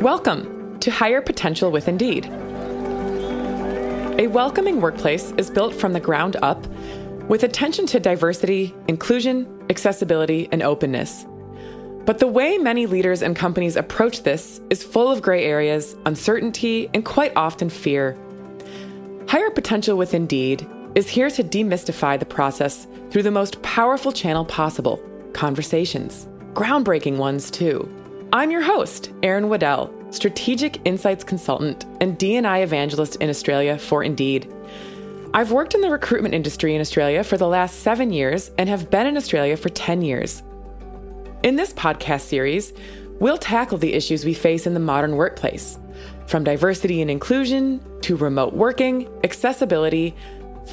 Welcome to Hire Potential with Indeed. A welcoming workplace is built from the ground up with attention to diversity, inclusion, accessibility, and openness. But the way many leaders and companies approach this is full of gray areas, uncertainty, and quite often fear. Hire Potential with Indeed is here to demystify the process through the most powerful channel possible conversations, groundbreaking ones too. I'm your host, Erin Waddell, strategic insights consultant and D&I evangelist in Australia for Indeed. I've worked in the recruitment industry in Australia for the last 7 years and have been in Australia for 10 years. In this podcast series, we'll tackle the issues we face in the modern workplace, from diversity and inclusion to remote working, accessibility,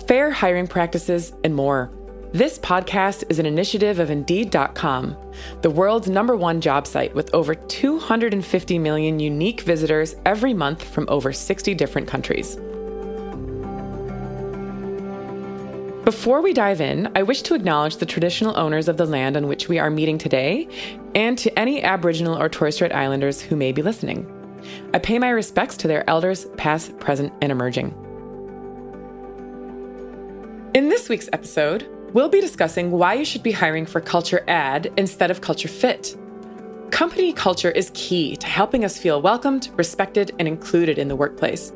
fair hiring practices, and more. This podcast is an initiative of Indeed.com, the world's number one job site with over 250 million unique visitors every month from over 60 different countries. Before we dive in, I wish to acknowledge the traditional owners of the land on which we are meeting today and to any Aboriginal or Torres Strait Islanders who may be listening. I pay my respects to their elders, past, present, and emerging. In this week's episode, we'll be discussing why you should be hiring for culture add instead of culture fit. Company culture is key to helping us feel welcomed, respected, and included in the workplace.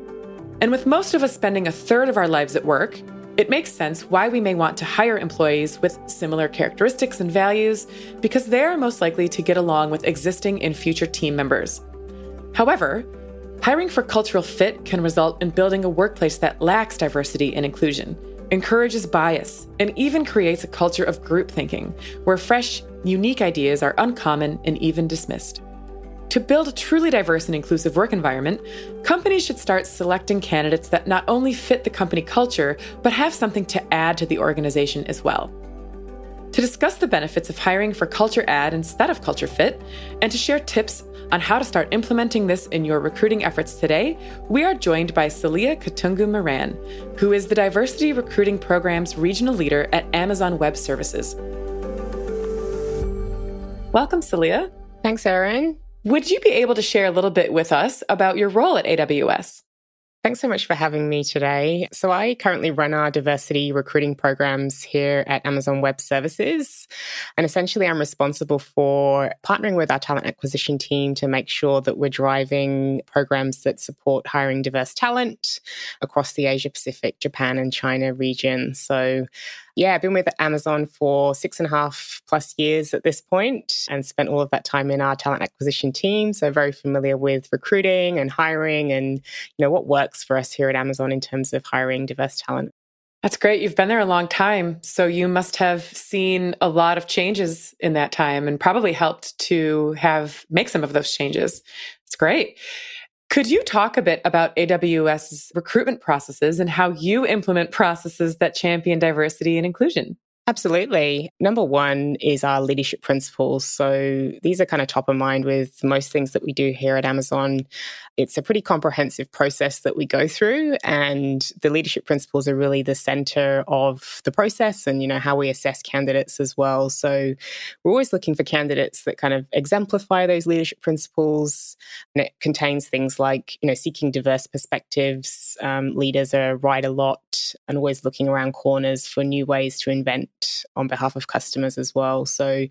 And with most of us spending a third of our lives at work, it makes sense why we may want to hire employees with similar characteristics and values because they are most likely to get along with existing and future team members. However, hiring for cultural fit can result in building a workplace that lacks diversity and inclusion encourages bias, and even creates a culture of group thinking where fresh, unique ideas are uncommon and even dismissed. To build a truly diverse and inclusive work environment, companies should start selecting candidates that not only fit the company culture, but have something to add to the organization as well. To discuss the benefits of hiring for culture add instead of culture fit, and to share tips on how to start implementing this in your recruiting efforts today, we are joined by Saliya Katungu Moran, who is the Diversity Recruiting Program's regional leader at Amazon Web Services. Welcome, Saliya. Thanks, Erin. Would you be able to share a little bit with us about your role at AWS? Thanks so much for having me today. So, I currently run our diversity recruiting programs here at Amazon Web Services. And essentially, I'm responsible for partnering with our talent acquisition team to make sure that we're driving programs that support hiring diverse talent across the Asia Pacific, Japan, and China region. So, yeah, I've been with Amazon for six and a half plus years at this point and spent all of that time in our talent acquisition team. So very familiar with recruiting and hiring and, you know, what works for us here at Amazon in terms of hiring diverse talent. That's great. You've been there a long time. So you must have seen a lot of changes in that time and probably helped to have make some of those changes. It's great. Could you talk a bit about AWS's recruitment processes and how you implement processes that champion diversity and inclusion? Absolutely. Number one is our leadership principles. So these are kind of top of mind with most things that we do here at Amazon. It's a pretty comprehensive process that we go through, and the leadership principles are really the center of the process and, you know, how we assess candidates as well. So we're always looking for candidates that kind of exemplify those leadership principles. And it contains things like, you know, seeking diverse perspectives. Um, leaders are right a lot and always looking around corners for new ways to invent on behalf of customers as well. So,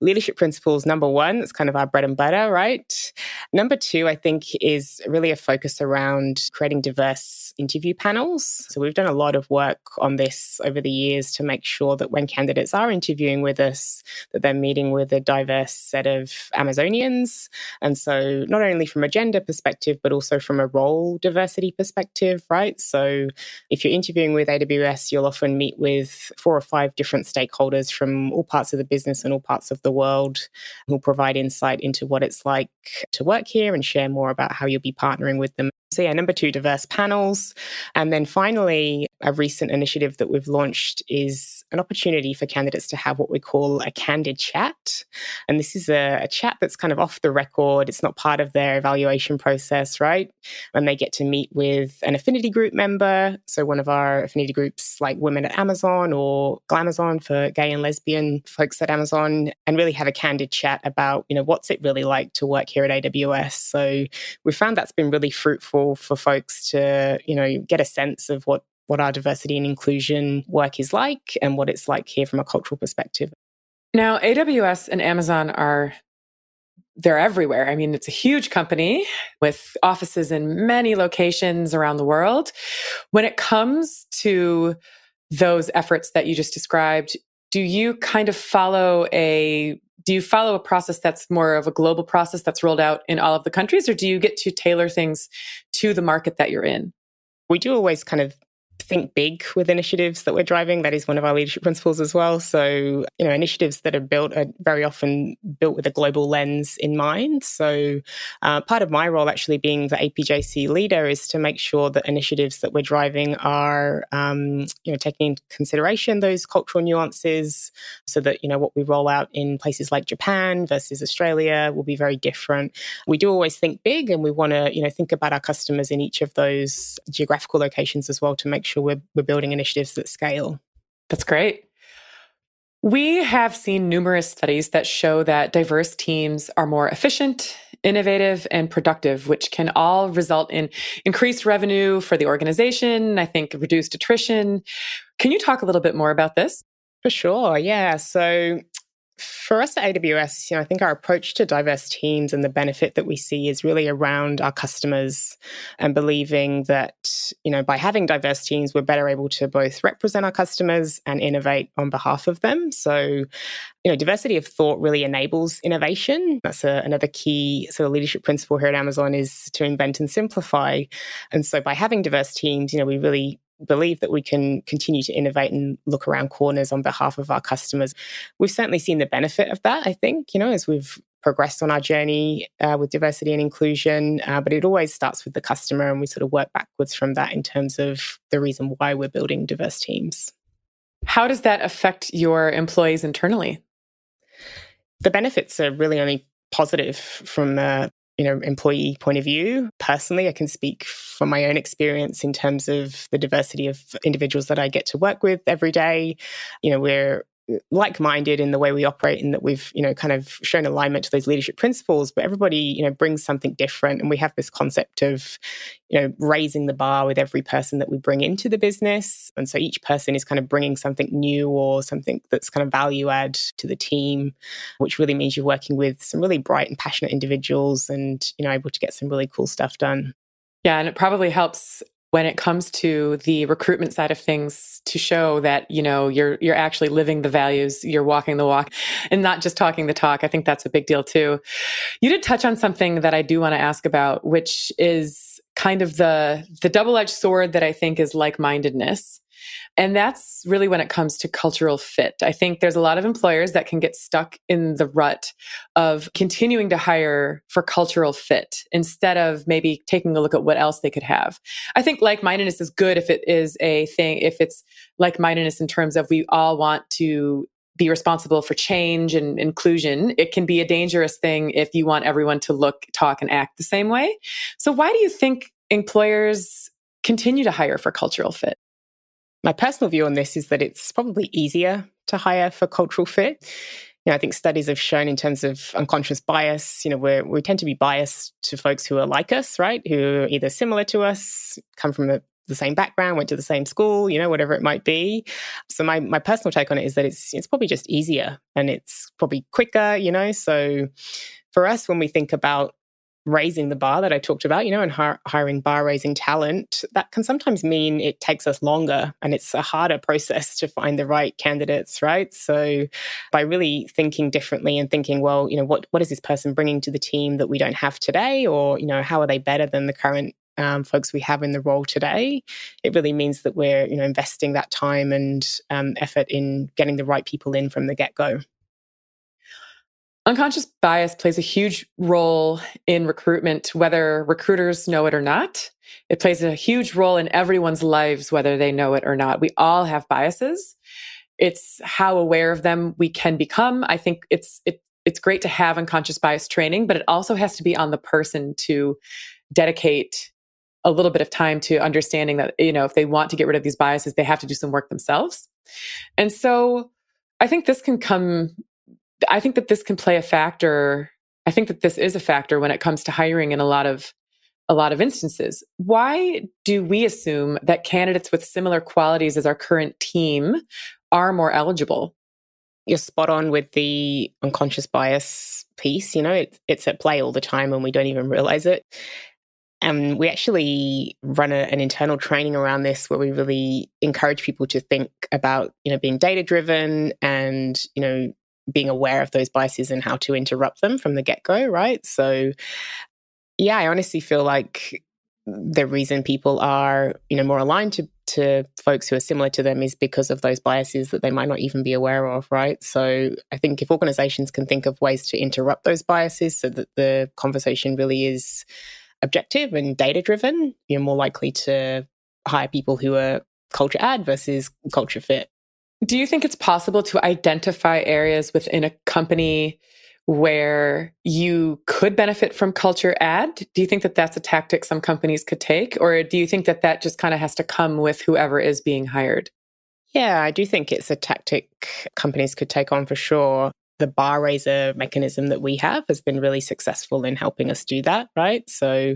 leadership principles, number one, that's kind of our bread and butter, right? Number two, I think, is really a focus around creating diverse interview panels. So, we've done a lot of work on this over the years to make sure that when candidates are interviewing with us, that they're meeting with a diverse set of Amazonians. And so, not only from a gender perspective, but also from a role diversity perspective, right? So, if you're interviewing with AWS, you'll often meet with four or five different different stakeholders from all parts of the business and all parts of the world who'll provide insight into what it's like to work here and share more about how you'll be partnering with them. So, yeah, number two, diverse panels. And then finally, a recent initiative that we've launched is an opportunity for candidates to have what we call a candid chat. And this is a, a chat that's kind of off the record, it's not part of their evaluation process, right? And they get to meet with an affinity group member. So, one of our affinity groups, like Women at Amazon or Glamazon for gay and lesbian folks at Amazon, and really have a candid chat about, you know, what's it really like to work here at AWS. So, we found that's been really fruitful for folks to, you know, get a sense of what what our diversity and inclusion work is like and what it's like here from a cultural perspective. Now, AWS and Amazon are they're everywhere. I mean, it's a huge company with offices in many locations around the world. When it comes to those efforts that you just described, do you kind of follow a do you follow a process that's more of a global process that's rolled out in all of the countries or do you get to tailor things to the market that you're in we do always kind of think big with initiatives that we're driving. That is one of our leadership principles as well. So, you know, initiatives that are built are very often built with a global lens in mind. So, uh, part of my role actually being the APJC leader is to make sure that initiatives that we're driving are, um, you know, taking into consideration those cultural nuances so that, you know, what we roll out in places like Japan versus Australia will be very different. We do always think big and we want to, you know, think about our customers in each of those geographical locations as well to make sure we're, we're building initiatives that scale. That's great. We have seen numerous studies that show that diverse teams are more efficient, innovative, and productive, which can all result in increased revenue for the organization, I think reduced attrition. Can you talk a little bit more about this? For sure. Yeah. So for us at AWS, you know, I think our approach to diverse teams and the benefit that we see is really around our customers and believing that, you know, by having diverse teams, we're better able to both represent our customers and innovate on behalf of them. So, you know, diversity of thought really enables innovation. That's a, another key sort of leadership principle here at Amazon is to invent and simplify. And so by having diverse teams, you know, we really believe that we can continue to innovate and look around corners on behalf of our customers. We've certainly seen the benefit of that, I think, you know, as we've progressed on our journey uh, with diversity and inclusion. Uh, but it always starts with the customer, and we sort of work backwards from that in terms of the reason why we're building diverse teams. How does that affect your employees internally? The benefits are really only positive from uh, you know employee point of view. Personally i can speak from my own experience in terms of the diversity of individuals that i get to work with every day. You know we're like-minded in the way we operate and that we've you know kind of shown alignment to those leadership principles but everybody you know brings something different. And we have this concept of you know raising the bar with every person that we bring into the business. And so each person is kind of bringing something new or something that's kind of value add to the team which really means you're working with some really bright and passionate individuals and you know able to get some really cool stuff done. Yeah, and it probably helps when it comes to the recruitment side of things to show that you know you're you're actually living the values you're walking the walk and not just talking the talk. I think that's a big deal too. You did touch on something that i do want to ask about which is kind of the the double-edged sword that i think is like-mindedness and that's really when it comes to cultural fit. I think there's a lot of employers that can get stuck in the rut of continuing to hire for cultural fit instead of maybe taking a look at what else they could have. I think like mindedness is good if it is a thing, if it's like mindedness in terms of we all want to be responsible for change and inclusion. It can be a dangerous thing if you want everyone to look, talk, and act the same way. So, why do you think employers continue to hire for cultural fit? My personal view on this is that it's probably easier to hire for cultural fit. You know, I think studies have shown in terms of unconscious bias, you know, we we tend to be biased to folks who are like us, right? Who are either similar to us, come from the, the same background, went to the same school, you know, whatever it might be. So my my personal take on it is that it's it's probably just easier and it's probably quicker, you know. So for us, when we think about raising the bar that I talked about, you know, and hiring bar raising talent, that can sometimes mean it takes us longer and it's a harder process to find the right candidates, right? So by really thinking differently and thinking, well, you know, what what is this person bringing to the team that we don't have today, or you know, how are they better than the current um, folks we have in the role today, it really means that we're you know investing that time and um, effort in getting the right people in from the get go. Unconscious bias plays a huge role in recruitment, whether recruiters know it or not. It plays a huge role in everyone's lives, whether they know it or not. We all have biases. It's how aware of them we can become. I think it's it, it's great to have unconscious bias training, but it also has to be on the person to dedicate a little bit of time to understanding that you know if they want to get rid of these biases, they have to do some work themselves. And so I think this can come I think that this can play a factor. I think that this is a factor when it comes to hiring in a lot of a lot of instances. Why do we assume that candidates with similar qualities as our current team are more eligible? You're spot on with the unconscious bias piece. You know, it, it's at play all the time and we don't even realize it. And we actually run a, an internal training around this where we really encourage people to think about, you know, being data driven and, you know, being aware of those biases and how to interrupt them from the get go, right? So, yeah, I honestly feel like the reason people are, you know, more aligned to to folks who are similar to them is because of those biases that they might not even be aware of, right? So, I think if organizations can think of ways to interrupt those biases so that the conversation really is objective and data driven, you're more likely to hire people who are culture add versus culture fit. Do you think it's possible to identify areas within a company where you could benefit from culture add? Do you think that that's a tactic some companies could take? Or do you think that that just kind of has to come with whoever is being hired? Yeah, I do think it's a tactic companies could take on for sure. The bar raiser mechanism that we have has been really successful in helping us do that, right? So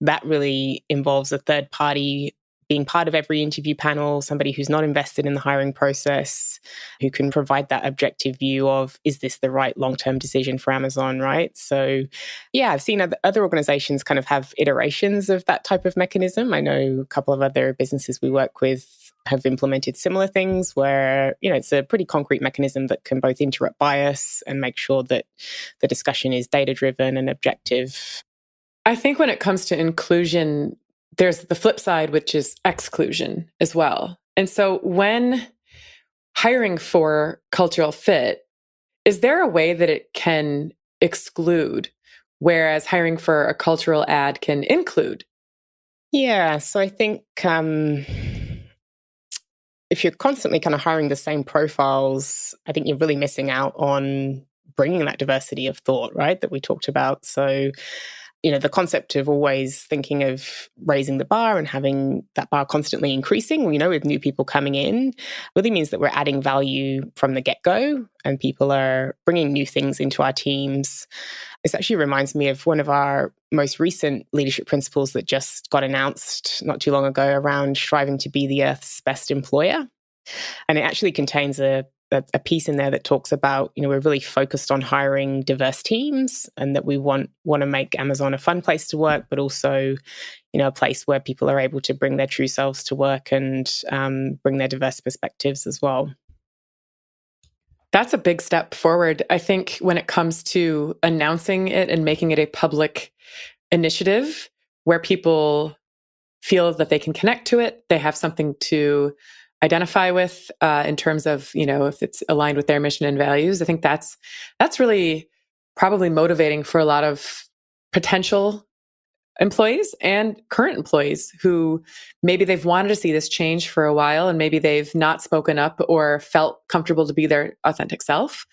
that really involves a third party being part of every interview panel, somebody who's not invested in the hiring process, who can provide that objective view of, is this the right long term decision for Amazon, right? So, yeah, I've seen other organizations kind of have iterations of that type of mechanism. I know a couple of other businesses we work with have implemented similar things where you know it's a pretty concrete mechanism that can both interrupt bias and make sure that the discussion is data driven and objective I think when it comes to inclusion, there's the flip side, which is exclusion as well. And so when hiring for cultural fit, is there a way that it can exclude, whereas hiring for a cultural add can include? Yeah. So I think um, if you're constantly kind of hiring the same profiles, I think you're really missing out on bringing that diversity of thought, right? That we talked about. So you know, the concept of always thinking of raising the bar and having that bar constantly increasing, you know, with new people coming in, really means that we're adding value from the get go and people are bringing new things into our teams. This actually reminds me of one of our most recent leadership principles that just got announced not too long ago around striving to be the Earth's best employer. And it actually contains a a, a, piece in there that talks about you know we're really focused on hiring diverse teams and that we want want to make Amazon a fun place to work, but also you know a place where people are able to bring their true selves to work and um, bring their diverse perspectives as well. That's a big step forward. I think when it comes to announcing it and making it a public initiative where people feel that they can connect to it, they have something to identify with uh, in terms of you know if it's aligned with their mission and values. I think that's that's really probably motivating for a lot of potential employees and current employees who maybe they've wanted to see this change for a while and maybe they've not spoken up or felt comfortable to be their authentic self.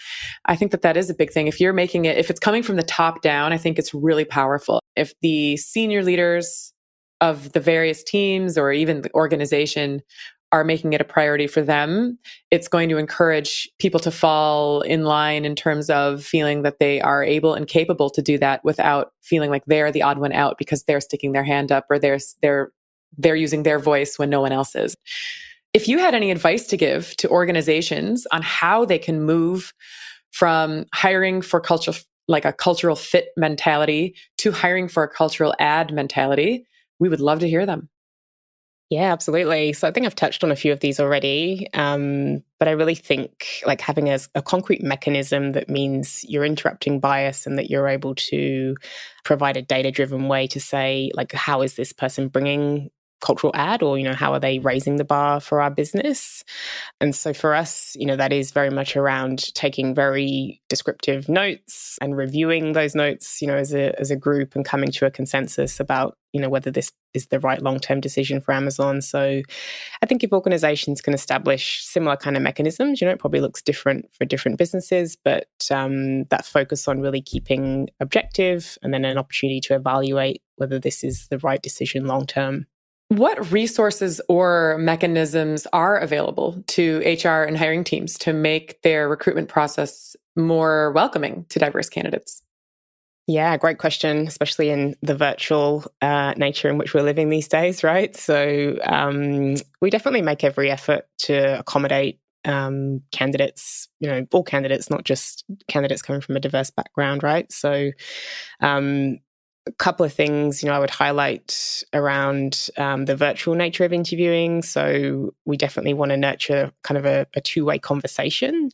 I think that that is a big thing. If you're making it if it's coming from the top down i think it's really powerful. If the senior leaders of the various teams or even the organization are making it a priority for them, it's going to encourage people to fall in line in terms of feeling that they are able and capable to do that without feeling like they're the odd one out because they're sticking their hand up or they're they're they're using their voice when no one else is. If you had any advice to give to organizations on how they can move from hiring for culture like a cultural fit mentality to hiring for a cultural add mentality, we would love to hear them. Yeah, absolutely. So I think I've touched on a few of these already, um, but I really think like having a, a, concrete mechanism that means you're interrupting bias and that you're able to provide a data-driven way to say like how is this person bringing cultural add or you know how are they raising the bar for our business and so for us you know that is very much around taking very descriptive notes and reviewing those notes you know as a as a group and coming to a consensus about you know whether this is the right long-term decision for amazon so i think if organizations can establish similar kind of mechanisms you know it probably looks different for different businesses but um, that focus on really keeping objective and then an opportunity to evaluate whether this is the right decision long term what resources or mechanisms are available to HR and hiring teams to make their recruitment process more welcoming to diverse candidates? Yeah, great question, especially in the virtual uh, nature in which we're living these days, right? So um, we definitely make every effort to accommodate um, candidates, you know, all candidates, not just candidates coming from a diverse background, right? So um, a couple of things, you know, I would highlight around um, the virtual nature of interviewing. So we definitely want to nurture kind of a, a two way conversation.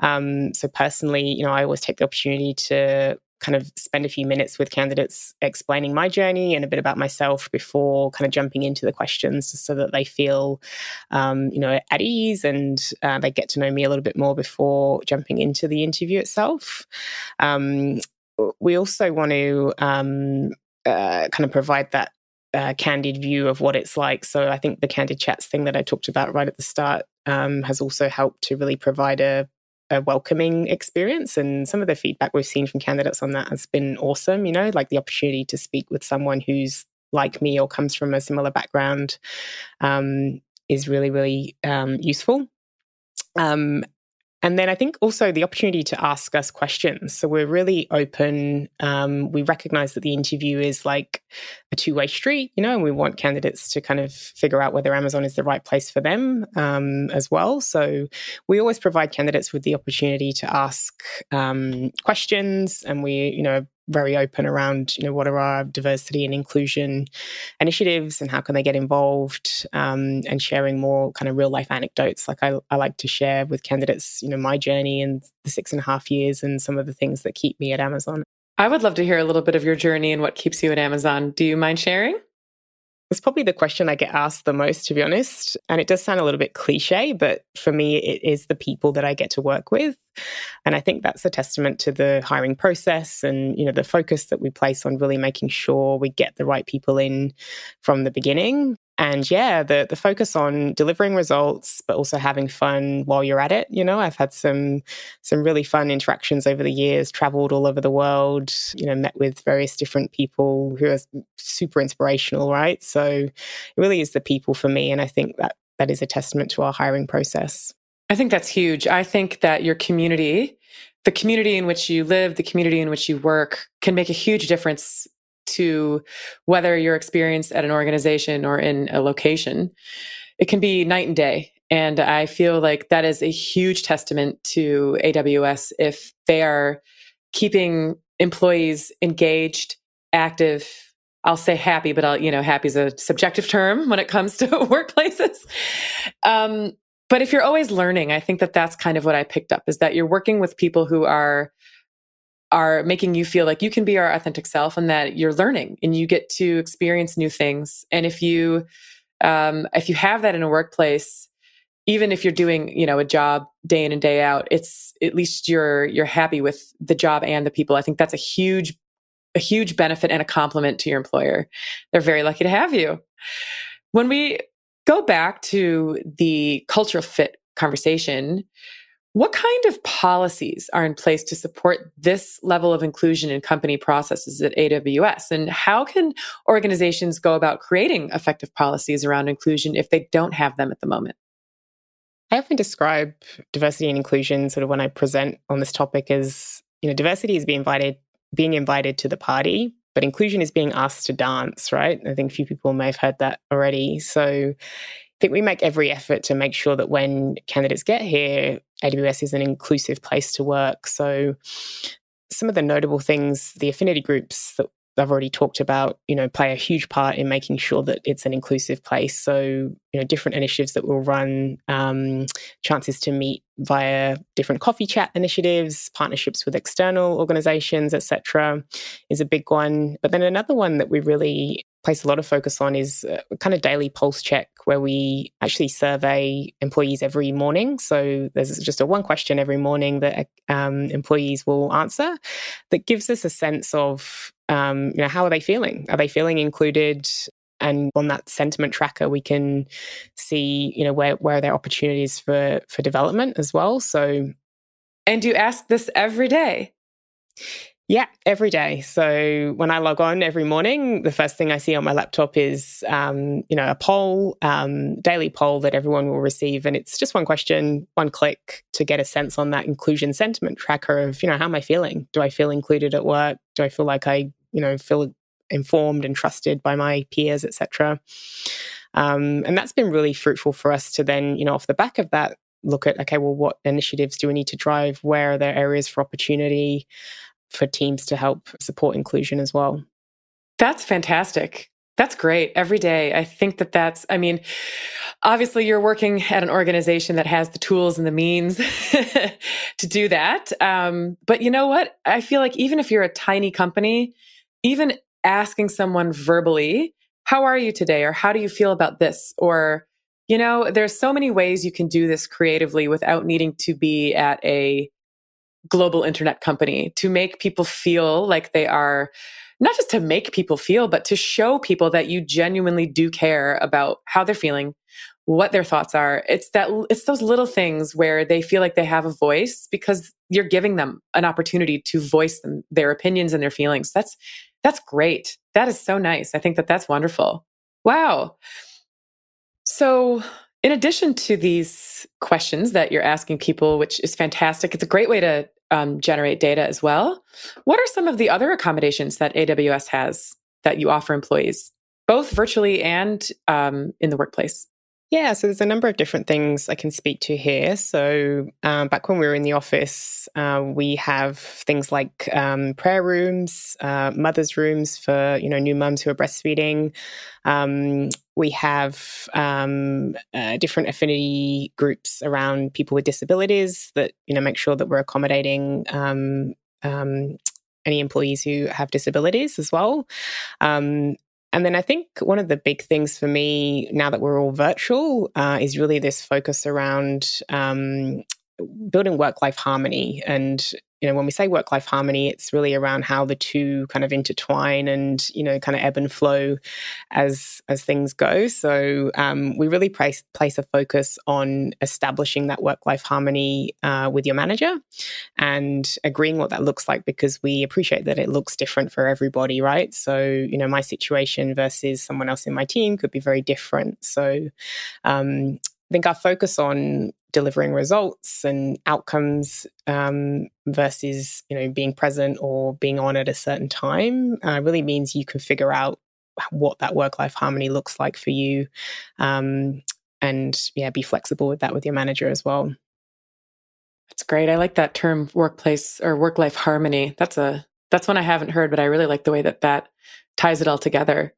Um, so personally, you know, I always take the opportunity to kind of spend a few minutes with candidates explaining my journey and a bit about myself before kind of jumping into the questions just so that they feel um, you know at ease and uh, they get to know me a little bit more before jumping into the interview itself um, we also want to um, uh, kind of provide that uh, candid view of what it's like. So I think the candid chats thing that I talked about right at the start um, has also helped to really provide a, a, welcoming experience. And some of the feedback we've seen from candidates on that has been awesome. You know, like the opportunity to speak with someone who's like me or comes from a similar background um, is really, really um, useful. Um, and then I think also the opportunity to ask us questions. So we're really open. Um, we recognize that the interview is like a two way street, you know, and we want candidates to kind of figure out whether Amazon is the right place for them um, as well. So we always provide candidates with the opportunity to ask um, questions, and we, you know, very open around you know what are our diversity and inclusion initiatives and how can they get involved um, and sharing more kind of real life anecdotes. Like I, I, like to share with candidates you know my journey and the six and a half years and some of the things that keep me at amazon. I would love to hear a little bit of your journey and what keeps you at amazon. Do you mind sharing it's probably the question I get asked the most, to be honest. And it does sound a little bit cliche, but for me, it is the people that I get to work with. And I think that's a testament to the hiring process and, you know, the focus that we place on really making sure we get the right people in from the beginning and yeah the the focus on delivering results but also having fun while you're at it you know? I've had some some really fun interactions over the years traveled all over the world you know met with various different people who are super inspirational right? So it really is the people for me and i think that that is a testament to our hiring process. I think that's huge. I think that your community the community in which you live the community in which you work can make a huge difference to whether you're experienced at an organization or in a location. It can be night and day. And I feel like that is a huge testament to AWS if they are keeping employees engaged, active. I'll say happy, but I'll, you know, happy is a subjective term when it comes to workplaces. Um, but if you're always learning, I think that that's kind of what I picked up is that you're working with people who are are making you feel like you can be our authentic self and that you're learning and you get to experience new things. And if you um, if you have that in a workplace, even if you're doing you know a job day in and day out, it's at least you're you're happy with the job and the people. I think that's a huge a huge benefit and a compliment to your employer. They're very lucky to have you. When we go back to the cultural fit conversation, what kind of policies are in place to support this level of inclusion in company processes at AWS? And how can organizations go about creating effective policies around inclusion if they don't have them at the moment? I often describe diversity and inclusion sort of when I present on this topic as, you know, diversity is being invited being invited to the party, but inclusion is being asked to dance, right? I think a few people may have heard that already. So think we make every effort to make sure that when candidates get here, AWS is an inclusive place to work. So some of the notable things, the affinity groups that I've already talked about, you know, play a huge part in making sure that it's an inclusive place. So, you know different initiatives that we'll run, um, chances to meet via different coffee chat initiatives, partnerships with external organizations, etc., is a big one. But then another one that we really place a lot of focus on is uh, kind of daily pulse check where we actually survey employees every morning. So there's just a one question every morning that um, employees will answer that gives us a sense of um, you know how are they feeling? Are they feeling included? And on that sentiment tracker, we can see you know where where are there opportunities for for development as well. So, and you ask this every day. Yeah, every day. So when I log on every morning, the first thing I see on my laptop is, um, you know, a poll, um, daily poll that everyone will receive, and it's just one question, one click to get a sense on that inclusion sentiment tracker of, you know, how am I feeling? Do I feel included at work? Do I feel like I, you know, feel informed and trusted by my peers, etc. Um, and that's been really fruitful for us to then, you know, off the back of that, look at okay, well, what initiatives do we need to drive? Where are there areas for opportunity? for teams to help support inclusion as well. That's fantastic. That's great. Every day. I think that that's, I mean, obviously you're working at an organization that has the tools and the means to do that. Um, but you know what? I feel like even if you're a tiny company, even asking someone verbally, how are you today? Or how do you feel about this? Or, you know, there's so many ways you can do this creatively without needing to be at a global internet company to make people feel like they are not just to make people feel, but to show people that you genuinely do care about how they're feeling, what their thoughts are. It's that it's those little things where they feel like they have a voice because you're giving them an opportunity to voice them, their opinions and their feelings. That's that's great. That is so nice. I think that that's wonderful. Wow. So in addition to these questions that you're asking people, which is fantastic, it's a great way to um, generate data as well. What are some of the other accommodations that AWS has that you offer employees, both virtually and um, in the workplace? Yeah, so there's a number of different things I can speak to here. So um, back when we were in the office, uh, we have things like um, prayer rooms, uh, mothers' rooms for you know new mums who are breastfeeding. Um, we have um, uh, different affinity groups around people with disabilities that you know make sure that we're accommodating um, um, any employees who have disabilities as well. Um, and then I think one of the big things for me now that we're all virtual uh, is really this focus around um, building work life harmony and you know when we say work life harmony it's really around how the two kind of intertwine and you know kind of ebb and flow as as things go. So um, we really place place a focus on establishing that work life harmony uh, with your manager and agreeing what that looks like because we appreciate that it looks different for everybody right? So you know my situation versus someone else in my team could be very different. So um, I think our focus on delivering results and outcomes um, versus you know being present or being on at a certain time uh, really means you can figure out what that work life harmony looks like for you um, and yeah be flexible with that with your manager as well. That's great. I like that term workplace or work life harmony. That's a that's one i haven't heard but i really like the way that that ties it all together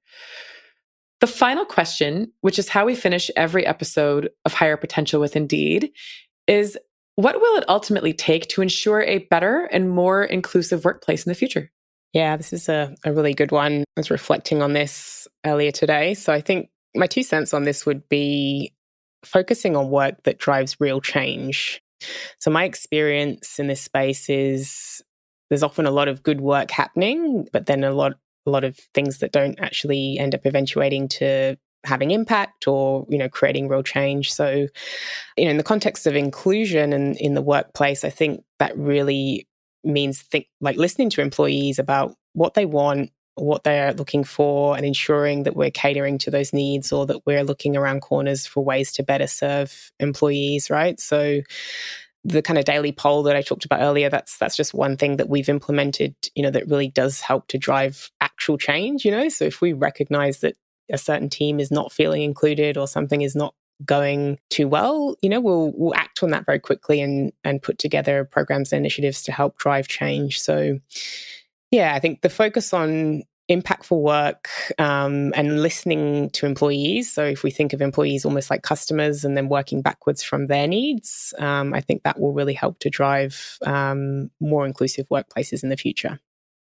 the final question, which is how we finish every episode of Hire Potential with Indeed, is what will it ultimately take to ensure a better and more inclusive workplace in the future? Yeah, this is a, a really good one. I was reflecting on this earlier today. So I think my two cents on this would be focusing on work that drives real change. So my experience in this space is there's often a lot of good work happening, but then a lot a lot of things that don't actually end up eventuating to having impact or you know creating real change. So you know in the context of inclusion and in the workplace i think that really means think like listening to employees about what they want what they're looking for and ensuring that we're catering to those needs or that we're looking around corners for ways to better serve employees right? So the kind of daily poll that I talked about earlier, that's that's just one thing that we've implemented, you know, that really does help to drive actual change, you know. So if we recognize that a certain team is not feeling included or something is not going too well, you know, we'll we'll act on that very quickly and and put together programs and initiatives to help drive change. So yeah, I think the focus on impactful work um, and listening to employees. So, if we think of employees almost like customers and then working backwards from their needs, um, I think that will really help to drive um, more inclusive workplaces in the future.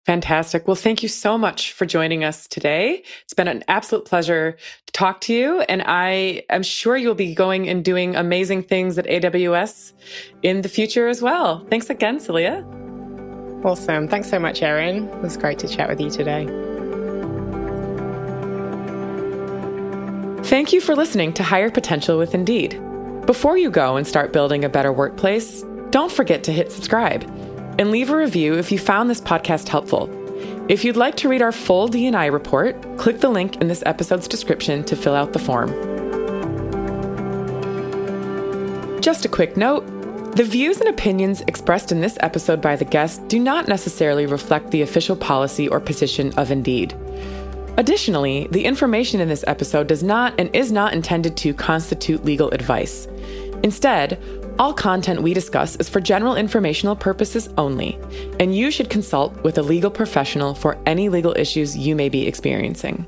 Fantastic. Well, thank you so much for joining us today. It's been an absolute pleasure to talk to you. And I am sure you'll be going and doing amazing things at AWS in the future as well. Thanks again, Saliya. Awesome. Thanks so much, Erin. It was great to chat with you today. Thank you for listening to Hire Potential with Indeed. Before you go and start building a better workplace, don't forget to hit subscribe and leave a review if you found this podcast helpful. If you'd like to read our full D&I report, click the link in this episode's description to fill out the form. Just a quick note, the views and opinions expressed in this episode by the guest do not necessarily reflect the official policy or position of Indeed. Additionally, the information in this episode does not and is not intended to constitute legal advice. Instead, all content we discuss is for general informational purposes only, and you should consult with a legal professional for any legal issues you may be experiencing.